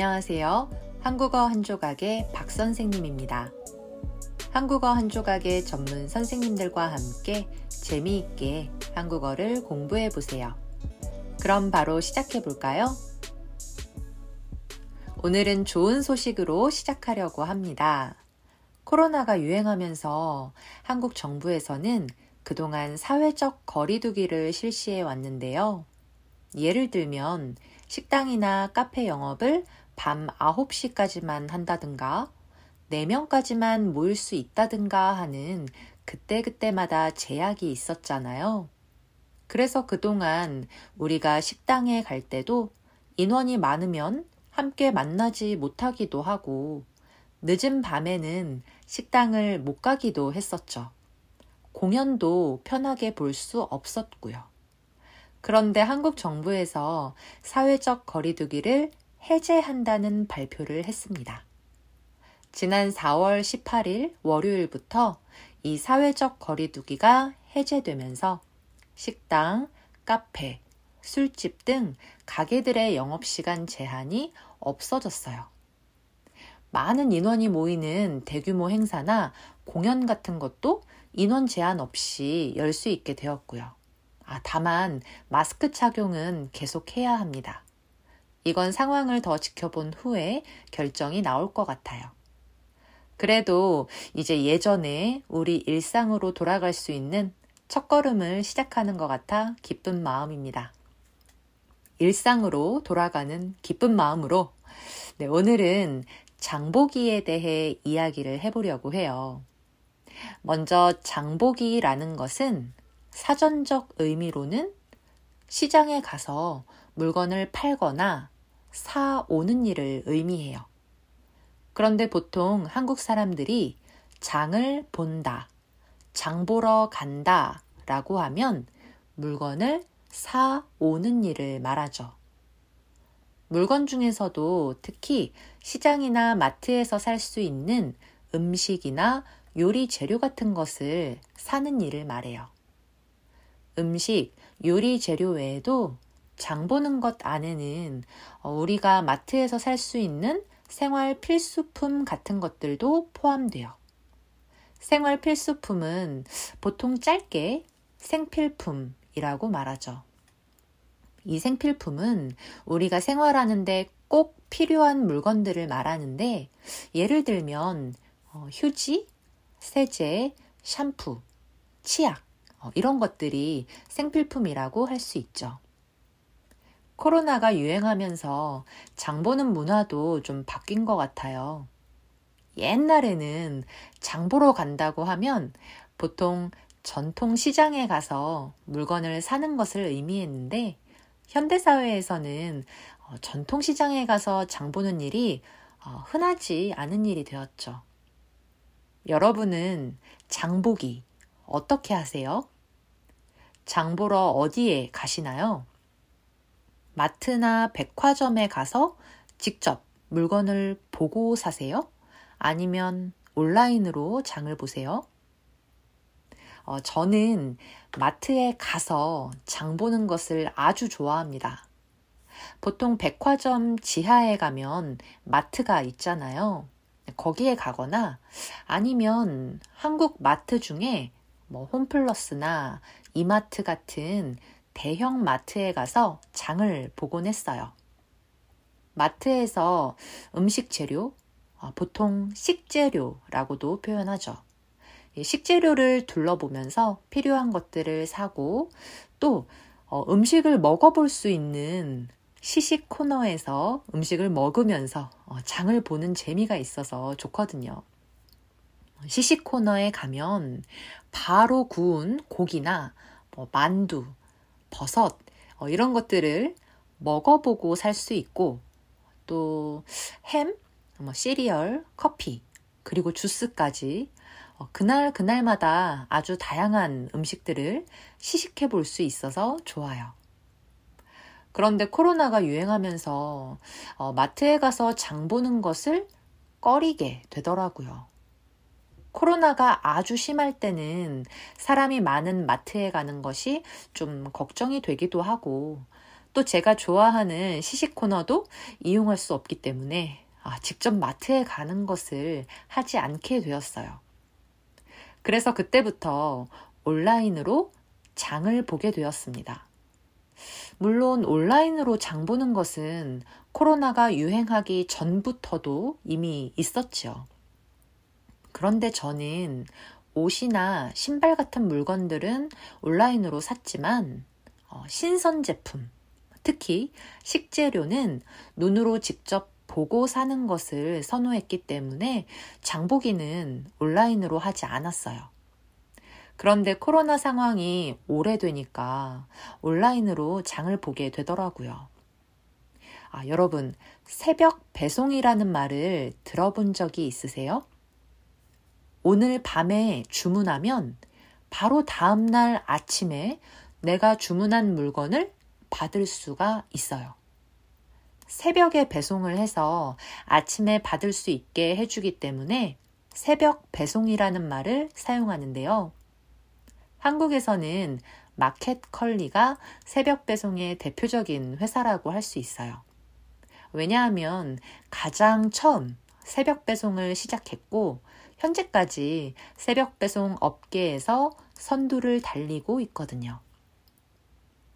안녕하세요. 한국어 한 조각의 박 선생님입니다. 한국어 한 조각의 전문 선생님들과 함께 재미있게 한국어를 공부해 보세요. 그럼 바로 시작해 볼까요? 오늘은 좋은 소식으로 시작하려고 합니다. 코로나가 유행하면서 한국 정부에서는 그동안 사회적 거리두기를 실시해 왔는데요. 예를 들면 식당이나 카페 영업을 밤 9시까지만 한다든가 4명까지만 모일 수 있다든가 하는 그때그때마다 제약이 있었잖아요. 그래서 그동안 우리가 식당에 갈 때도 인원이 많으면 함께 만나지 못하기도 하고 늦은 밤에는 식당을 못 가기도 했었죠. 공연도 편하게 볼 수 없었고요. 그런데 한국 정부에서 사회적 거리두기를 해제한다는 발표를 했습니다. 지난 4월 18일 월요일부터 이 사회적 거리두기가 해제되면서 식당, 카페, 술집 등 가게들의 영업시간 제한이 없어졌어요. 많은 인원이 모이는 대규모 행사나 공연 같은 것도 인원 제한 없이 열 수 있게 되었고요. 아, 다만 마스크 착용은 계속해야 합니다. 이건 상황을 더 지켜본 후에 결정이 나올 것 같아요. 그래도 이제 예전에 우리 일상으로 돌아갈 수 있는 첫걸음을 시작하는 것 같아 기쁜 마음입니다. 일상으로 돌아가는 기쁜 마음으로 네, 오늘은 장보기에 대해 이야기를 해보려고 해요. 먼저 장보기라는 것은 사전적 의미로는 시장에 가서 물건을 팔거나 사오는 일을 의미해요. 그런데 보통 한국 사람들이 장을 본다, 장 보러 간다 라고 하면 물건을 사오는 일을 말하죠. 물건 중에서도 특히 시장이나 마트에서 살 수 있는 음식이나 요리 재료 같은 것을 사는 일을 말해요. 음식, 요리 재료 외에도 장 보는 것 안에는 어, 우리가 마트에서 살 수 있는 생활 필수품 같은 것들도 포함돼요. 생활 필수품은 보통 짧게 생필품이라고 말하죠. 이 생필품은 우리가 생활하는데 꼭 필요한 물건들을 말하는데 예를 들면 어, 휴지, 세제, 샴푸, 치약 어, 이런 것들이 생필품이라고 할 수 있죠. 코로나가 유행하면서 장 보는 문화도 좀 바뀐 것 같아요. 옛날에는 장 보러 간다고 하면 보통 전통 시장에 가서 물건을 사는 것을 의미했는데 현대사회에서는 어, 전통 시장에 가서 장 보는 일이 어, 흔하지 않은 일이 되었죠. 여러분은 장보기 어떻게 하세요? 장 보러 어디에 가시나요? 마트나 백화점에 가서 직접 물건을 보고 사세요? 아니면 온라인으로 장을 보세요? 어, 저는 마트에 가서 장 보는 것을 아주 좋아합니다. 보통 백화점 지하에 가면 마트가 있잖아요. 거기에 가거나 아니면 한국 마트 중에 뭐 홈플러스나 이마트 같은 대형 마트에 가서 장을 보곤 했어요. 마트에서 음식 재료, 아, 보통 식재료라고도 표현하죠. 식재료를 둘러보면서 필요한 것들을 사고 또 어, 음식을 먹어볼 수 있는 시식 코너에서 음식을 먹으면서 어, 장을 보는 재미가 있어서 좋거든요. 시식 코너에 가면 바로 구운 고기나 뭐 만두, 버섯 어, 이런 것들을 먹어보고 살 수 있고 또 햄, 뭐 시리얼, 커피 그리고 주스까지 어, 그날 그날마다 아주 다양한 음식들을 시식해 볼 수 있어서 좋아요. 그런데 코로나가 유행하면서 어, 마트에 가서 장 보는 것을 꺼리게 되더라고요. 코로나가 아주 심할 때는 사람이 많은 마트에 가는 것이 좀 걱정이 되기도 하고 또 제가 좋아하는 시식 코너도 이용할 수 없기 때문에 아, 직접 마트에 가는 것을 하지 않게 되었어요. 그래서 그때부터 온라인으로 장을 보게 되었습니다. 물론 온라인으로 장 보는 것은 코로나가 유행하기 전부터도 이미 있었죠. 그런데 저는 옷이나 신발 같은 물건들은 온라인으로 샀지만 어, 신선 제품, 특히 식재료는 눈으로 직접 보고 사는 것을 선호했기 때문에 장보기는 온라인으로 하지 않았어요. 그런데 코로나 상황이 오래되니까 온라인으로 장을 보게 되더라고요. 아, 여러분, 새벽 배송이라는 말을 들어본 적이 있으세요? 오늘 밤에 주문하면 바로 다음날 아침에 내가 주문한 물건을 받을 수가 있어요. 새벽에 배송을 해서 아침에 받을 수 있게 해주기 때문에 새벽 배송이라는 말을 사용하는데요. 한국에서는 마켓 컬리가 새벽 배송의 대표적인 회사라고 할 수 있어요. 왜냐하면 가장 처음 새벽 배송을 시작했고 현재까지 새벽 배송 업계에서 선두를 달리고 있거든요.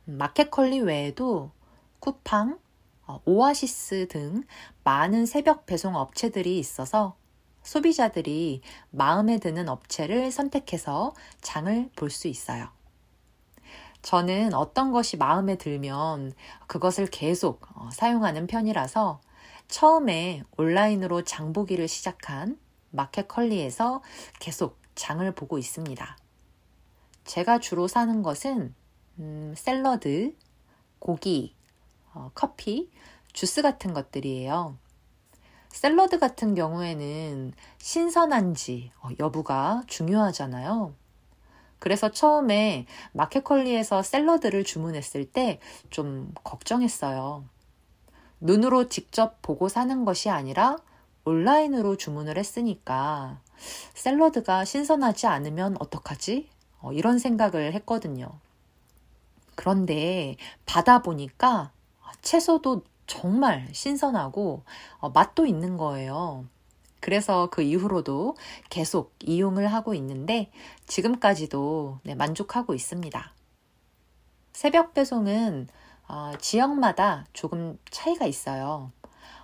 마켓컬리 외에도 쿠팡, 어, 오아시스 등 많은 새벽 배송 업체들이 있어서 소비자들이 마음에 드는 업체를 선택해서 장을 볼 수 있어요. 저는 어떤 것이 마음에 들면 그것을 계속 어, 사용하는 편이라서 처음에 온라인으로 장보기를 시작한 마켓컬리에서 계속 장을 보고 있습니다. 제가 주로 사는 것은 음, 샐러드, 고기, 어, 커피, 주스 같은 것들이에요. 샐러드 같은 경우에는 신선한지 어, 여부가 중요하잖아요. 그래서 처음에 마켓컬리에서 샐러드를 주문했을 때 좀 걱정했어요. 눈으로 직접 보고 사는 것이 아니라 온라인으로 주문을 했으니까 샐러드가 신선하지 않으면 어떡하지? 어, 이런 생각을 했거든요. 그런데 받아보니까 채소도 정말 신선하고 어, 맛도 있는 거예요. 그래서 그 이후로도 계속 이용을 하고 있는데 지금까지도 네, 만족하고 있습니다. 새벽 배송은 어, 지역마다 조금 차이가 있어요.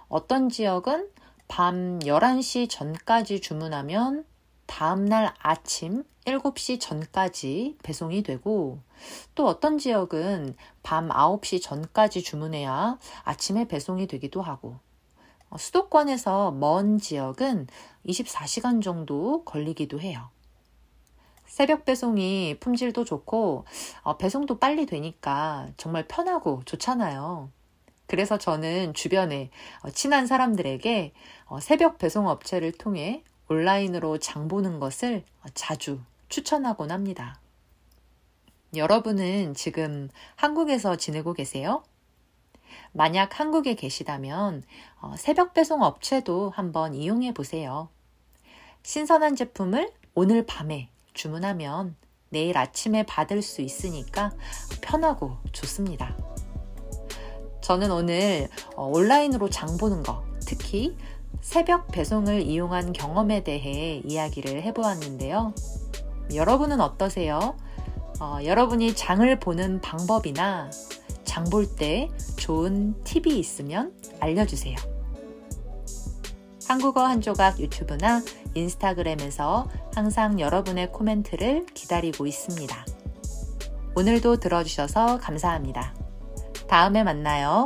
어떤 지역은 밤 11시 전까지 주문하면 다음날 아침 7시 전까지 배송이 되고 또 어떤 지역은 밤 9시 전까지 주문해야 아침에 배송이 되기도 하고 어, 수도권에서 먼 지역은 24시간 정도 걸리기도 해요. 새벽 배송이 품질도 좋고 어, 배송도 빨리 되니까 정말 편하고 좋잖아요. 그래서 저는 주변에 어, 친한 사람들에게 새벽 배송 업체를 통해 온라인으로 장 보는 것을 자주 추천하곤 합니다. 여러분은 지금 한국에서 지내고 계세요? 만약 한국에 계시다면 어, 새벽 배송 업체도 한번 이용해 보세요. 신선한 제품을 오늘 밤에 주문하면 내일 아침에 받을 수 있으니까 편하고 좋습니다. 저는 오늘 어, 온라인으로 장 보는 거, 특히 새벽 배송을 이용한 경험에 대해 이야기를 해보았는데요. 여러분은 어떠세요? 어, 여러분이 장을 보는 방법이나 장 볼 때 좋은 팁이 있으면 알려주세요. 한국어 한 조각 유튜브나 인스타그램에서 항상 여러분의 코멘트를 기다리고 있습니다. 오늘도 들어주셔서 감사합니다. 다음에 만나요.